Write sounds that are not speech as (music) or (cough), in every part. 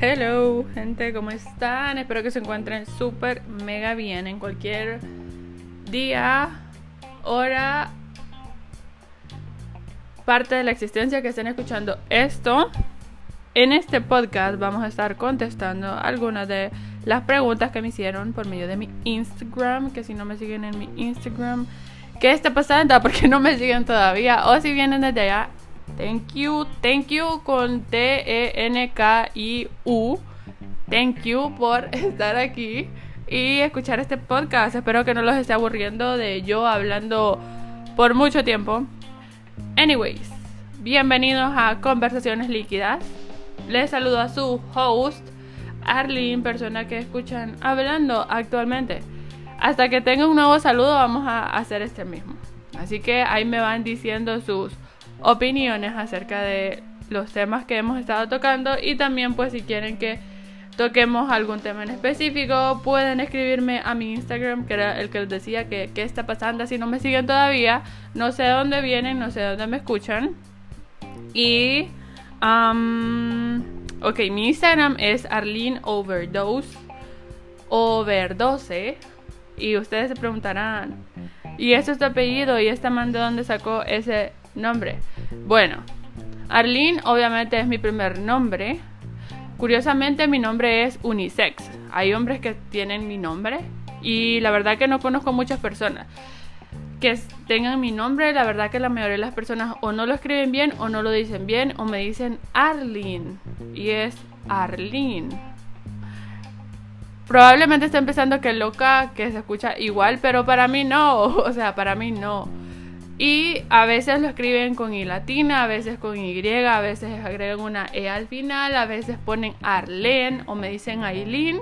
Hello, gente, ¿cómo están? Espero que se encuentren súper mega bien en cualquier día, hora, parte de la existencia que estén escuchando esto. En este podcast vamos a estar contestando algunas de las preguntas que me hicieron por medio de mi Instagram, que si no me siguen en mi Instagram, ¿qué está pasando? (laughs) ¿Por qué no me siguen todavía? O si vienen desde allá, Thank you, thank you con T-E-N-K-I-U. Thank you por (laughs) estar aquí y escuchar este podcast. Espero que no los esté aburriendo de yo hablando por mucho tiempo. Anyways, bienvenidos a Conversaciones Líquidas. Les saludo a su host, Arlene, persona que escuchan hablando actualmente. Hasta que tenga un nuevo saludo, vamos a hacer este mismo. Así que ahí me van diciendo sus opiniones acerca de los temas que hemos estado tocando y también pues si quieren que toquemos algún tema en específico pueden escribirme a mi Instagram que era el que les decía que qué está pasando si no me siguen todavía no sé de dónde vienen no sé de dónde me escuchan. Y um, ok mi Instagram es Arlene Overdose Overdose y ustedes se preguntarán y eso es tu apellido y esta man de dónde sacó ese nombre. Bueno, Arlene obviamente es mi primer nombre. Curiosamente mi nombre es unisex. Hay hombres que tienen mi nombre y la verdad que no conozco muchas personas que tengan mi nombre. La verdad que la mayoría de las personas o no lo escriben bien o no lo dicen bien o me dicen Arlene y es Arlene. Probablemente está empezando que loca, que se escucha igual, pero para mí no, (laughs) o sea, para mí no. Y a veces lo escriben con I latina, a veces con Y, a veces agregan una E al final, a veces ponen Arlene o me dicen Aileen.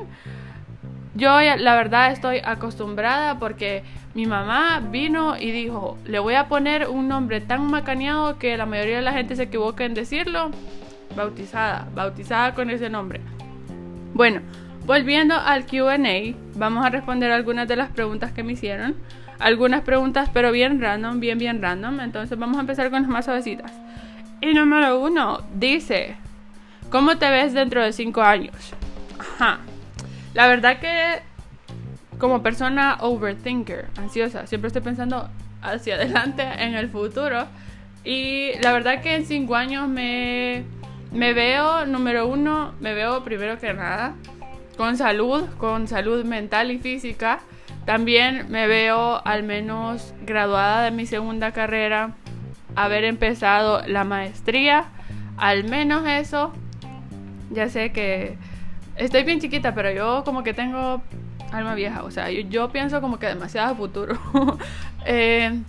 Yo la verdad estoy acostumbrada porque mi mamá vino y dijo, le voy a poner un nombre tan macaneado que la mayoría de la gente se equivoca en decirlo. Bautizada, bautizada con ese nombre. Bueno, volviendo al QA, vamos a responder algunas de las preguntas que me hicieron algunas preguntas, pero bien random, bien, bien random. Entonces vamos a empezar con las más suavecitas. Y número uno dice, ¿cómo te ves dentro de cinco años? Ajá. La verdad que como persona overthinker, ansiosa, siempre estoy pensando hacia adelante (laughs) en el futuro. Y la verdad que en cinco años me, me veo, número uno, me veo primero que nada con salud, con salud mental y física también me veo al menos graduada de mi segunda carrera, haber empezado la maestría, al menos eso. Ya sé que estoy bien chiquita, pero yo como que tengo alma vieja, o sea, yo, pienso como que demasiado futuro. (laughs) Eh,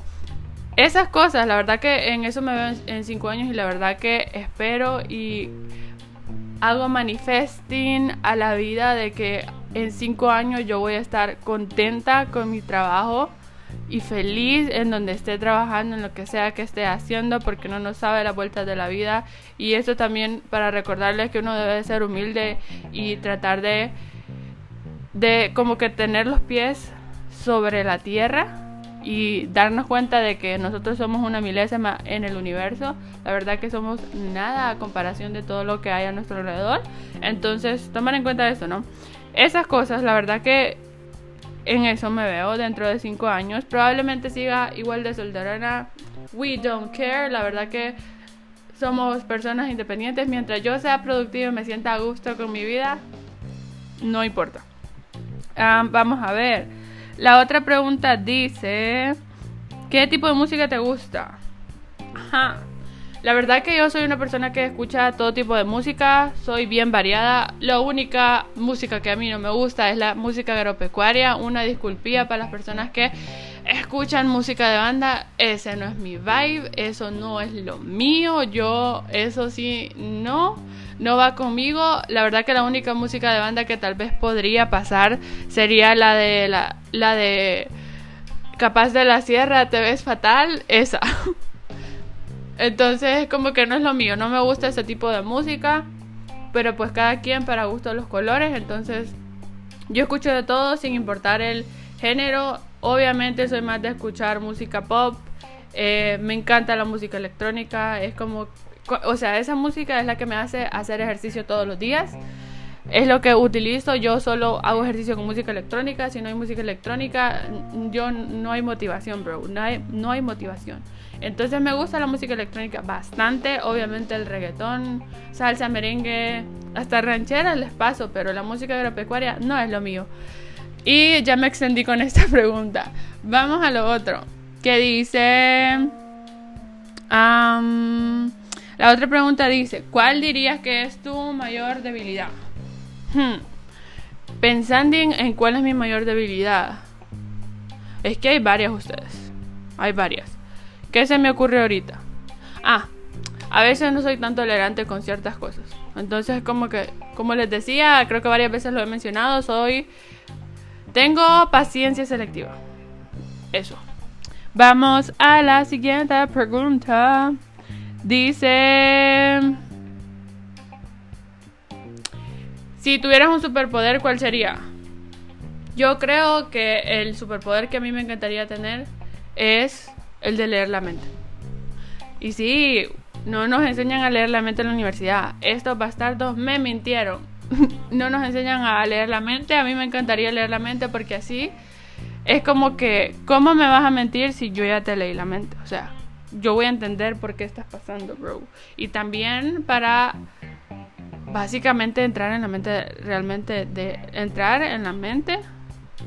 esas cosas, la verdad que en eso me veo en, cinco años y la verdad que espero y hago manifesting a la vida de que en cinco años yo voy a estar contenta con mi trabajo y feliz en donde esté trabajando, en lo que sea que esté haciendo, porque uno no sabe las vueltas de la vida. Y eso también para recordarles que uno debe ser humilde y tratar de, de como que tener los pies sobre la tierra y darnos cuenta de que nosotros somos una milésima en el universo. La verdad que somos nada a comparación de todo lo que hay a nuestro alrededor. Entonces, tomar en cuenta esto, ¿no? Esas cosas, la verdad que en eso me veo dentro de cinco años. Probablemente siga igual de solterona. We don't care. La verdad que somos personas independientes. Mientras yo sea productiva y me sienta a gusto con mi vida, no importa. Ah, vamos a ver. La otra pregunta dice: ¿Qué tipo de música te gusta? Ajá. La verdad que yo soy una persona que escucha todo tipo de música, soy bien variada. La única música que a mí no me gusta es la música agropecuaria. Una disculpía para las personas que escuchan música de banda. Ese no es mi vibe, eso no es lo mío. Yo, eso sí, no, no va conmigo. La verdad que la única música de banda que tal vez podría pasar sería la de la, la de Capaz de la Sierra, te ves fatal, esa. (laughs) Entonces, como que no es lo mío, no me gusta ese tipo de música, pero pues cada quien para gusto los colores, entonces yo escucho de todo sin importar el género. Obviamente soy más de escuchar música pop, eh, me encanta la música electrónica, es como, o sea, esa música es la que me hace hacer ejercicio todos los días. es lo que utilizo. Yo solo hago ejercicio con música electrónica. Si no hay música electrónica, yo no hay motivación, bro. No hay, no hay motivación. Entonces me gusta la música electrónica bastante. Obviamente el reggaetón, salsa, merengue, hasta rancheras les paso, pero la música agropecuaria no es lo mío. Y ya me extendí con esta (laughs) pregunta. Vamos a lo otro. Que dice... la otra pregunta dice, ¿cuál dirías que es tu mayor debilidad? Hmm. Pensando en, cuál es mi mayor debilidad. Es que hay varias ustedes. Hay varias. ¿Qué se me ocurre ahorita? Ah, a veces no soy tan tolerante con ciertas cosas. Entonces, como que, como les decía, creo que varias veces lo he mencionado, soy... Tengo paciencia selectiva. Eso. Vamos a la siguiente pregunta. Dice... Si tuvieras un superpoder, ¿cuál sería? Yo creo que el superpoder que a mí me encantaría tener es el de leer la mente. Y sí, no nos enseñan a leer la mente en la universidad. Estos bastardos me mintieron. (laughs) no nos enseñan a leer la mente. A mí me encantaría leer la mente porque así es como que, ¿cómo me vas a mentir si yo ya te leí la mente? O sea, yo voy a entender por qué estás pasando, bro. Y también para básicamente entrar en la mente realmente de entrar en la mente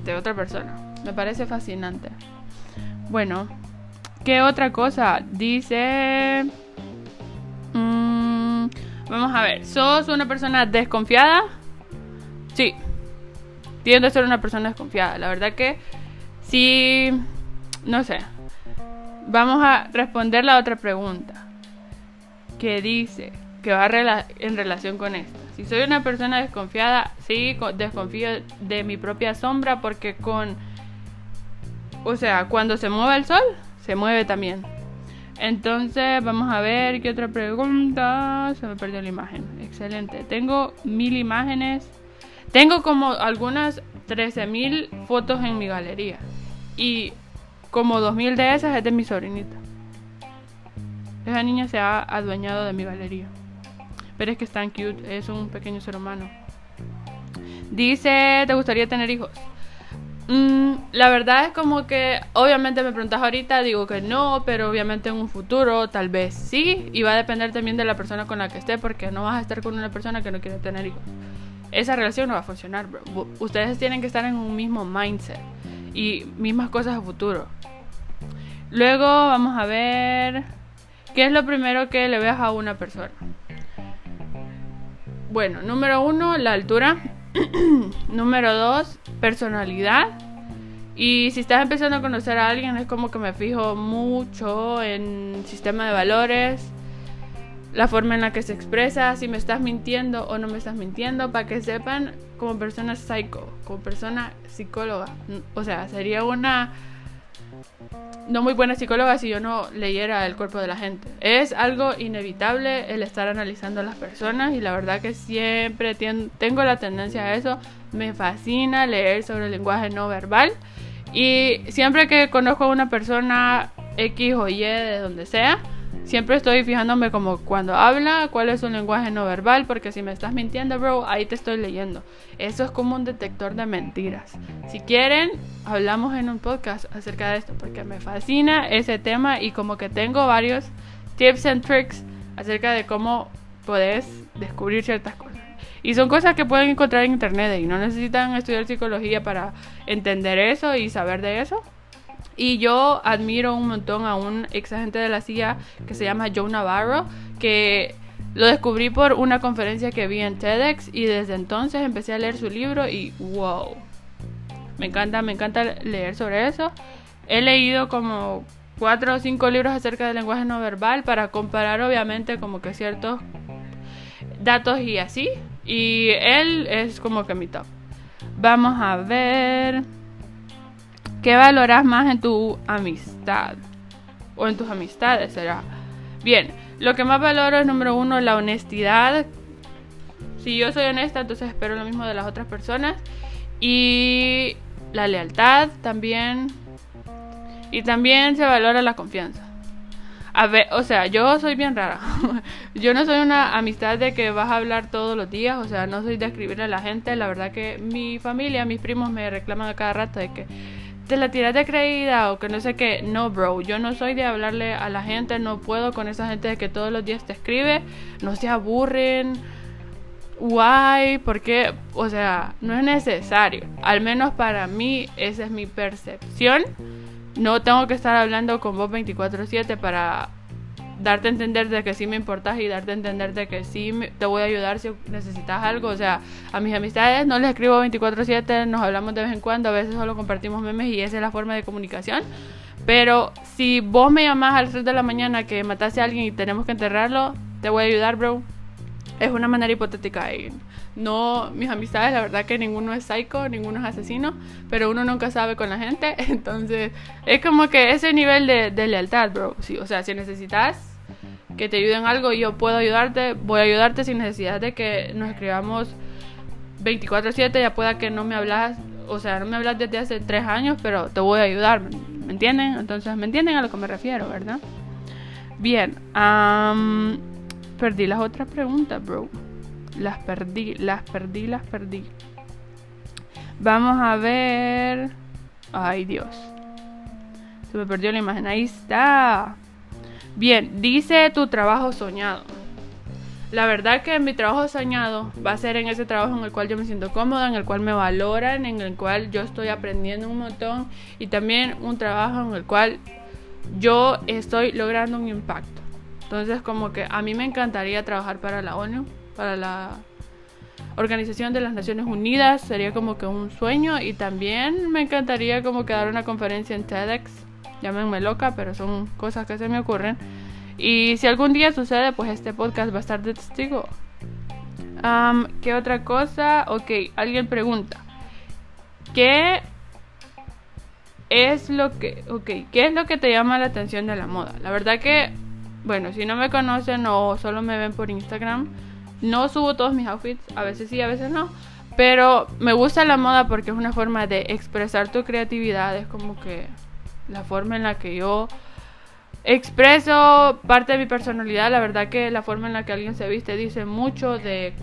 de otra persona. Me parece fascinante. Bueno, ¿qué otra cosa? Dice... Mm, vamos a ver, ¿sos una persona desconfiada? Sí, tiendo a ser una persona desconfiada. La verdad que sí, no sé. Vamos a responder la otra pregunta. ¿Qué dice? que va en relación con esto. Si soy una persona desconfiada, sí, desconfío de mi propia sombra porque con... O sea, cuando se mueve el sol, se mueve también. Entonces, vamos a ver qué otra pregunta. Se me perdió la imagen. Excelente. Tengo mil imágenes. Tengo como algunas 13.000 fotos en mi galería. Y como 2.000 de esas es de mi sobrinita. Esa niña se ha adueñado de mi galería. Pero es que es tan cute, es un pequeño ser humano. Dice, ¿te gustaría tener hijos? Mm, la verdad es como que, obviamente me preguntas ahorita, digo que no, pero obviamente en un futuro tal vez sí, y va a depender también de la persona con la que esté, porque no vas a estar con una persona que no quiere tener hijos. Esa relación no va a funcionar, bro. Ustedes tienen que estar en un mismo mindset y mismas cosas a futuro. Luego vamos a ver qué es lo primero que le veas a una persona. Bueno, número uno, la altura. (clears throat) número dos, personalidad. Y si estás empezando a conocer a alguien, es como que me fijo mucho en sistema de valores, la forma en la que se expresa, si me estás mintiendo o no me estás mintiendo, para que sepan como persona psycho, como persona psicóloga. O sea, sería una no muy buena psicóloga si yo no leyera el cuerpo de la gente. Es algo inevitable el estar analizando a las personas y la verdad que siempre tengo la tendencia a eso. Me fascina leer sobre el lenguaje no verbal y siempre que conozco a una persona X o Y de donde sea, Siempre estoy fijándome como cuando habla, cuál es su lenguaje no verbal, porque si me estás mintiendo, bro, ahí te estoy leyendo. Eso es como un detector de mentiras. Si quieren, hablamos en un podcast acerca de esto, porque me fascina ese tema y como que tengo varios tips and tricks acerca de cómo puedes descubrir ciertas cosas. Y son cosas que pueden encontrar en internet y no necesitan estudiar psicología para entender eso y saber de eso. Y yo admiro un montón a un ex agente de la CIA que se llama Joe Navarro, que lo descubrí por una conferencia que vi en TEDx y desde entonces empecé a leer su libro y wow. Me encanta, me encanta leer sobre eso. He leído como cuatro o cinco libros acerca del lenguaje no verbal para comparar obviamente como que ciertos datos y así. Y él es como que mi top. Vamos a ver. ¿Qué valoras más en tu amistad? O en tus amistades, será. Bien, lo que más valoro es número uno, la honestidad. Si yo soy honesta, entonces espero lo mismo de las otras personas. Y la lealtad también. Y también se valora la confianza. A ver, o sea, yo soy bien rara. (laughs) yo no soy una amistad de que vas a hablar todos los días, o sea, no soy de escribirle a la gente. La verdad que mi familia, mis primos me reclaman a cada rato de que te la tiras de creída o que no sé qué. No, bro, yo no soy de hablarle a la gente, no puedo con esa gente que todos los días te escribe, no se aburren. Why? Porque, o sea, no es necesario. Al menos para mí, esa es mi percepción. No tengo que estar hablando con vos 24/7 para darte a entender de que sí me importas y darte a entender de que sí te voy a ayudar si necesitas algo. O sea, a mis amistades no les escribo 24/7, nos hablamos de vez en cuando, a veces solo compartimos memes y esa es la forma de comunicación. Pero si vos me llamás a las 3 de la mañana que mataste a alguien y tenemos que enterrarlo, te voy a ayudar, bro. Es una manera hipotética. Y no, mis amistades, la verdad que ninguno es psycho, ninguno es asesino, pero uno nunca sabe con la gente. (laughs) Entonces, es como que ese nivel de, de lealtad, bro. Sí, o sea, si necesitas que te ayuden algo, yo puedo ayudarte, voy a ayudarte sin necesidad de que nos escribamos 24/7, ya pueda que no me hablas, o sea, no me hablas desde hace tres años, pero te voy a ayudar, ¿me entienden? Entonces, ¿me entienden a lo que me refiero, verdad? Bien, perdí las otras preguntas, bro. Las perdí, las perdí, las perdí. Vamos a ver. Ay, Dios. Se me perdió la imagen. Ahí está. Bien, dice tu trabajo soñado. La verdad que mi trabajo soñado va a ser en ese trabajo en el cual yo me siento cómoda, en el cual me valoran, en el cual yo estoy aprendiendo un montón y también un trabajo en el cual yo estoy logrando un impacto. Entonces como que a mí me encantaría trabajar para la ONU, para la Organización de las Naciones Unidas, sería como que un sueño y también me encantaría como que dar una conferencia en TEDx llámenme loca, pero son cosas que se me ocurren. Y si algún día sucede, pues este podcast va a estar de testigo. ¿Qué otra cosa? Ok, alguien pregunta. ¿Qué es lo que, okay, ¿qué es lo que te llama la atención de la moda? La verdad que, bueno, si no me conocen o solo me ven por Instagram, no subo todos mis outfits, a veces sí, a veces no. Pero me gusta la moda porque es una forma de expresar tu creatividad, es como que la forma en la que yo expreso parte de mi personalidad. La verdad que la forma en la que alguien se viste dice mucho de,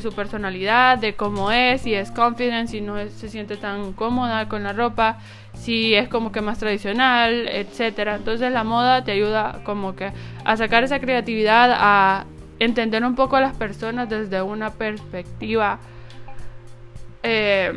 su personalidad, de cómo es, si es confident, si no se siente tan cómoda con la ropa, si es como que más tradicional, etcétera. Entonces la moda te ayuda como que a sacar esa creatividad, a entender un poco a las personas desde una perspectiva eh,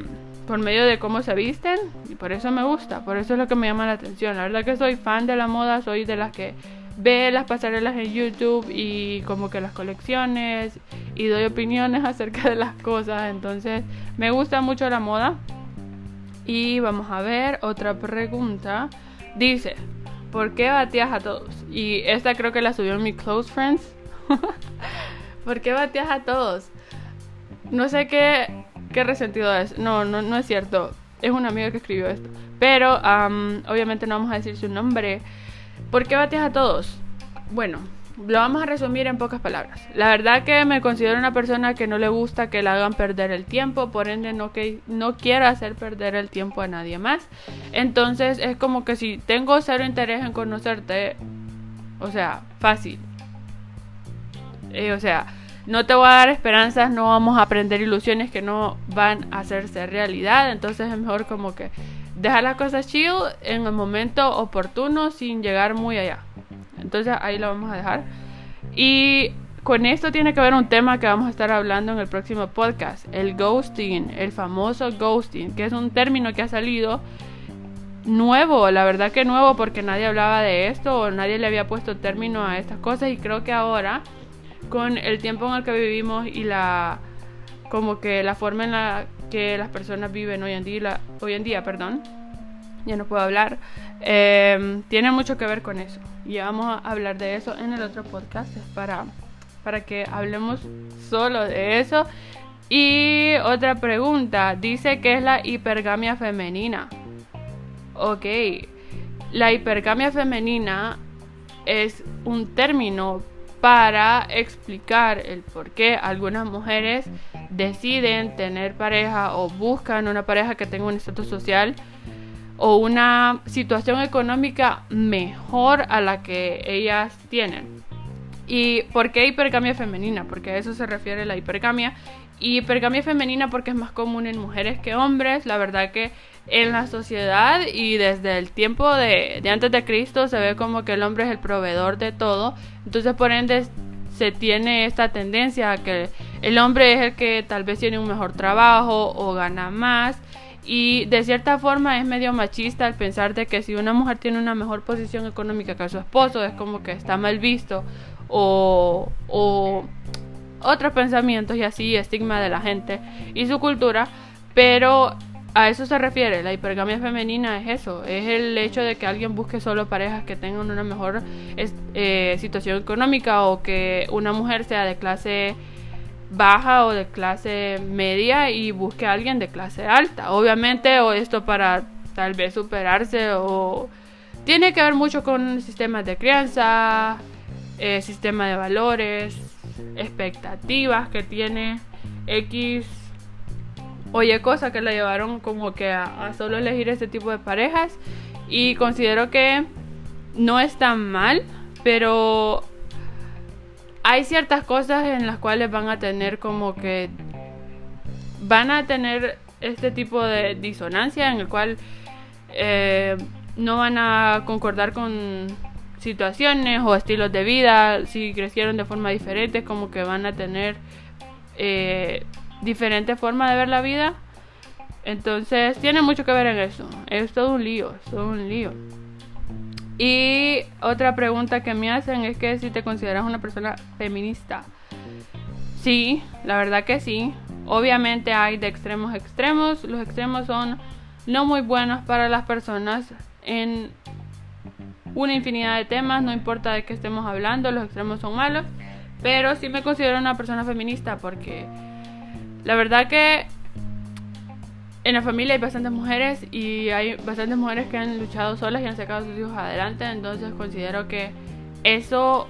por medio de cómo se visten y por eso me gusta, por eso es lo que me llama la atención. La verdad que soy fan de la moda, soy de las que ve las pasarelas en YouTube y como que las colecciones y doy opiniones (laughs) acerca de las cosas, entonces me gusta mucho la moda. Y vamos a ver otra pregunta. Dice, ¿por qué bateas a todos? Y esta creo que la subió en mi close friends. (laughs) ¿Por qué bateas a todos? No sé qué qué resentido es. No, no, no es cierto. Es un amigo que escribió esto. Pero obviamente no vamos a decir su nombre. ¿Por qué bateas a todos? Bueno, lo vamos a resumir en pocas palabras. La verdad que me considero una persona que no le gusta que le hagan perder el tiempo, por ende no, que, no quiero hacer perder el tiempo a nadie más. Entonces es como que si tengo cero interés en conocerte, o sea, fácil. Eh, o sea, no te voy a dar esperanzas, no vamos a aprender ilusiones que no van a hacerse realidad. Entonces es mejor como que dejar las cosas chill en el momento oportuno sin llegar muy allá. Entonces ahí lo vamos a dejar. Y con esto tiene que ver un tema que vamos a estar hablando en el próximo podcast, el ghosting, el famoso ghosting, que es un término que ha salido nuevo, la verdad que nuevo porque nadie hablaba de esto o nadie le había puesto término a estas cosas y creo que ahora con el tiempo en el que vivimos y la como que la forma en la que las personas viven hoy en día, hoy en día, perdón, ya no puedo hablar, em, tiene mucho que ver con eso. Y vamos a hablar de eso en el otro podcast para, para que hablemos solo de eso. Y otra pregunta, dice que es la hipergamia femenina. Ok, la hipergamia femenina es un término para explicar el por qué algunas mujeres deciden tener pareja o buscan una pareja que tenga un estatus social o una situación económica mejor a la que ellas tienen. ¿Y por qué hipergamia femenina? Porque a eso se refiere la hipergamia. Y hipergamia femenina porque es más común en mujeres que hombres. La verdad que en la sociedad y desde el tiempo de, de, antes de Cristo se ve como que el hombre es el proveedor de todo. Entonces por ende se tiene esta tendencia a que el hombre es el que tal vez tiene un mejor trabajo o gana más. Y de cierta forma es medio machista el pensar de que si una mujer tiene una mejor posición económica que su esposo es como que está mal visto o, otros pensamientos y así, estigma de la gente y su cultura, pero a eso se refiere, la hipergamia femenina es eso, es el hecho de que alguien busque solo parejas que tengan una mejor eh, situación económica o que una mujer sea de clase baja o de clase media y busque a alguien de clase alta. Obviamente, o esto para tal vez superarse o tiene que ver mucho con sistemas de crianza, eh, sistema de valores, expectativas que tiene X oye cosa que la llevaron como que a, solo elegir este tipo de parejas. Y considero que no es tan mal, pero hay ciertas cosas en las cuales van a tener como que van a tener este tipo de disonancia en el cual eh, no van a concordar con situaciones o estilos de vida, si crecieron de forma diferente, como que van a tener eh, diferentes formas de ver la vida. Entonces tiene mucho que ver en eso. Es todo un lío, es todo un lío. Y otra pregunta que me hacen es que si te consideras una persona feminista. Sí, la verdad que sí. Obviamente hay de extremos a extremos. Los extremos son no muy buenos para las personas en una infinidad de temas, no importa de qué estemos hablando, los extremos son malos, pero sí me considero una persona feminista porque la verdad que en la familia hay bastantes mujeres y hay bastantes mujeres que han luchado solas y han sacado a sus hijos adelante, entonces considero que eso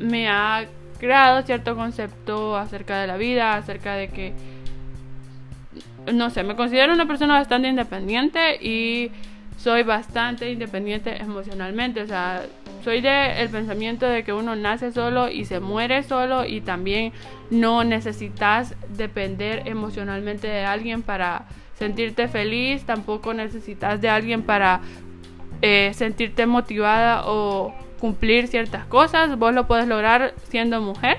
me ha creado cierto concepto acerca de la vida, acerca de que no sé, me considero una persona bastante independiente y soy bastante independiente emocionalmente, o sea, soy de el pensamiento de que uno nace solo y se muere solo y también no necesitas depender emocionalmente de alguien para sentirte feliz, tampoco necesitas de alguien para eh, sentirte motivada o cumplir ciertas cosas, vos lo puedes lograr siendo mujer.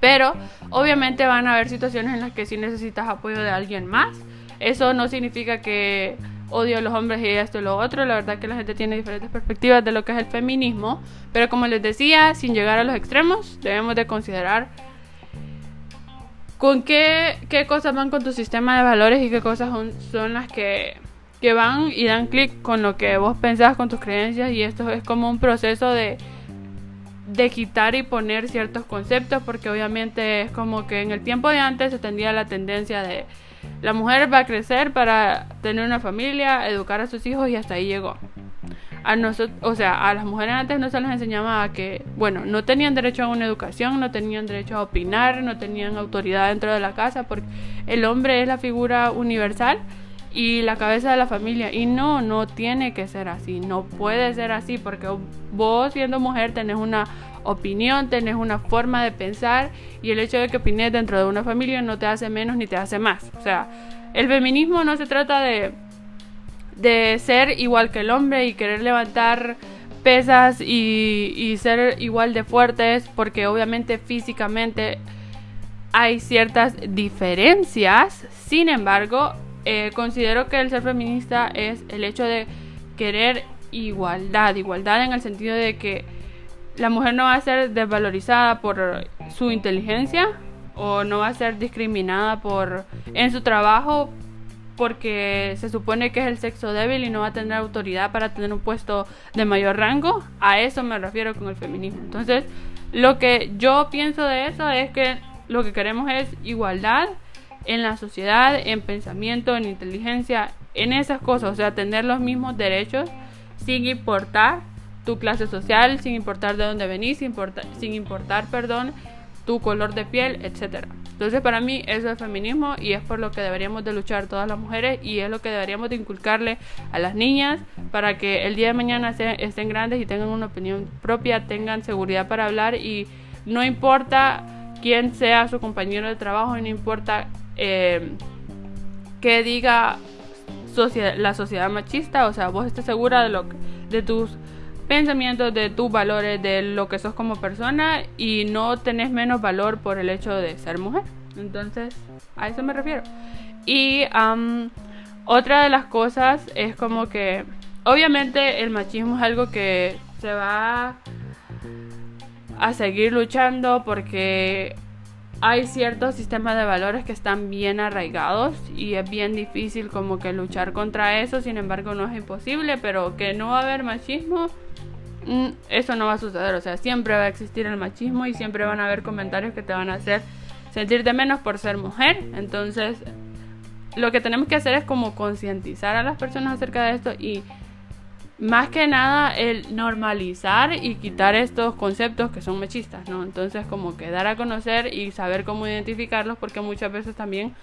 Pero obviamente van a haber situaciones en las que sí necesitas apoyo de alguien más. Eso no significa que odio a los hombres y esto y lo otro. La verdad que la gente tiene diferentes perspectivas de lo que es el feminismo. Pero como les decía, sin llegar a los extremos, debemos de considerar con qué, qué cosas van con tu sistema de valores y qué cosas son, las que, que van y dan clic con lo que vos pensás, con tus creencias. Y esto es como un proceso de de quitar y poner ciertos conceptos porque obviamente es como que en el tiempo de antes se tendría la tendencia de la mujer va a crecer para tener una familia, educar a sus hijos y hasta ahí llegó. A nosotros, o sea, a las mujeres antes no se les enseñaba a que, bueno, no tenían derecho a una educación, no tenían derecho a opinar, no tenían autoridad dentro de la casa, porque el hombre es la figura universal y la cabeza de la familia. Y no, no tiene que ser así, no puede ser así, porque vos siendo mujer tenés una opinión, tenés una forma de pensar y el hecho de que opines dentro de una familia no te hace menos ni te hace más. O sea, el feminismo no se trata de, de ser igual que el hombre y querer levantar pesas y, y ser igual de fuertes porque obviamente físicamente hay ciertas diferencias. Sin embargo, eh, considero que el ser feminista es el hecho de querer igualdad, igualdad en el sentido de que la mujer no va a ser desvalorizada por su inteligencia o no va a ser discriminada por en su trabajo porque se supone que es el sexo débil y no va a tener autoridad para tener un puesto de mayor rango. A eso me refiero con el feminismo. Entonces, lo que yo pienso de eso es que lo que queremos es igualdad en la sociedad, en pensamiento, en inteligencia, en esas cosas, o sea, tener los mismos derechos sin importar tu clase social, sin importar de dónde venís, sin importar, sin importar perdón, tu color de piel, etc. Entonces para mí eso es feminismo y es por lo que deberíamos de luchar todas las mujeres y es lo que deberíamos de inculcarle a las niñas para que el día de mañana estén grandes y tengan una opinión propia, tengan seguridad para hablar y no importa quién sea su compañero de trabajo, no importa eh, qué diga la sociedad machista, o sea, vos estés segura de, lo, de tus pensamientos, de tus valores, de lo que sos como persona y no tenés menos valor por el hecho de ser mujer. Entonces, a eso me refiero. Y otra de las cosas es como que, obviamente el machismo es algo que se va a seguir luchando porque hay ciertos sistemas de valores que están bien arraigados y es bien difícil como que luchar contra eso, sin embargo no es imposible, pero que no va a haber machismo, mm, eso no va a suceder, o sea, siempre va a existir el machismo y siempre van a haber comentarios que te van a hacer sentirte menos por ser mujer, entonces lo que tenemos que hacer es como concientizar a las personas acerca de esto y más que nada el normalizar y quitar estos conceptos que son machistas, ¿no? Entonces como que dar a conocer y saber cómo identificarlos porque muchas veces también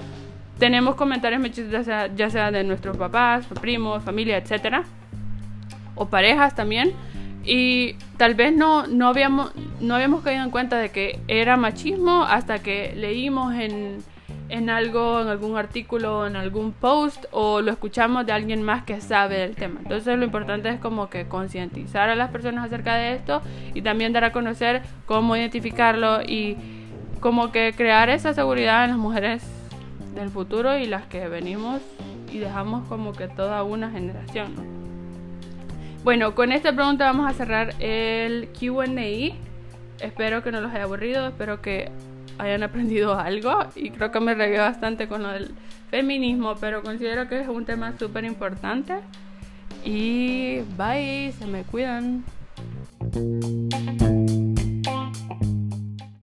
tenemos comentarios machistas ya sea, de nuestros papás, primos, familia, etcétera, o parejas también y tal vez no, no, habíamos, no habíamos caído en cuenta de que era machismo hasta que leímos en en algo, en algún artículo, en algún post o lo escuchamos de alguien más que sabe del tema. Entonces lo importante es como que concientizar a las personas acerca de esto y también dar a conocer cómo identificarlo y como que crear esa seguridad en las mujeres del futuro y las que venimos y dejamos como que toda una generación. Bueno, con esta pregunta vamos a cerrar el QA. Espero que no los haya aburrido, espero que hayan aprendido algo y creo que me regué bastante con lo del feminismo, pero considero que es un tema súper importante. Y bye, se me cuidan.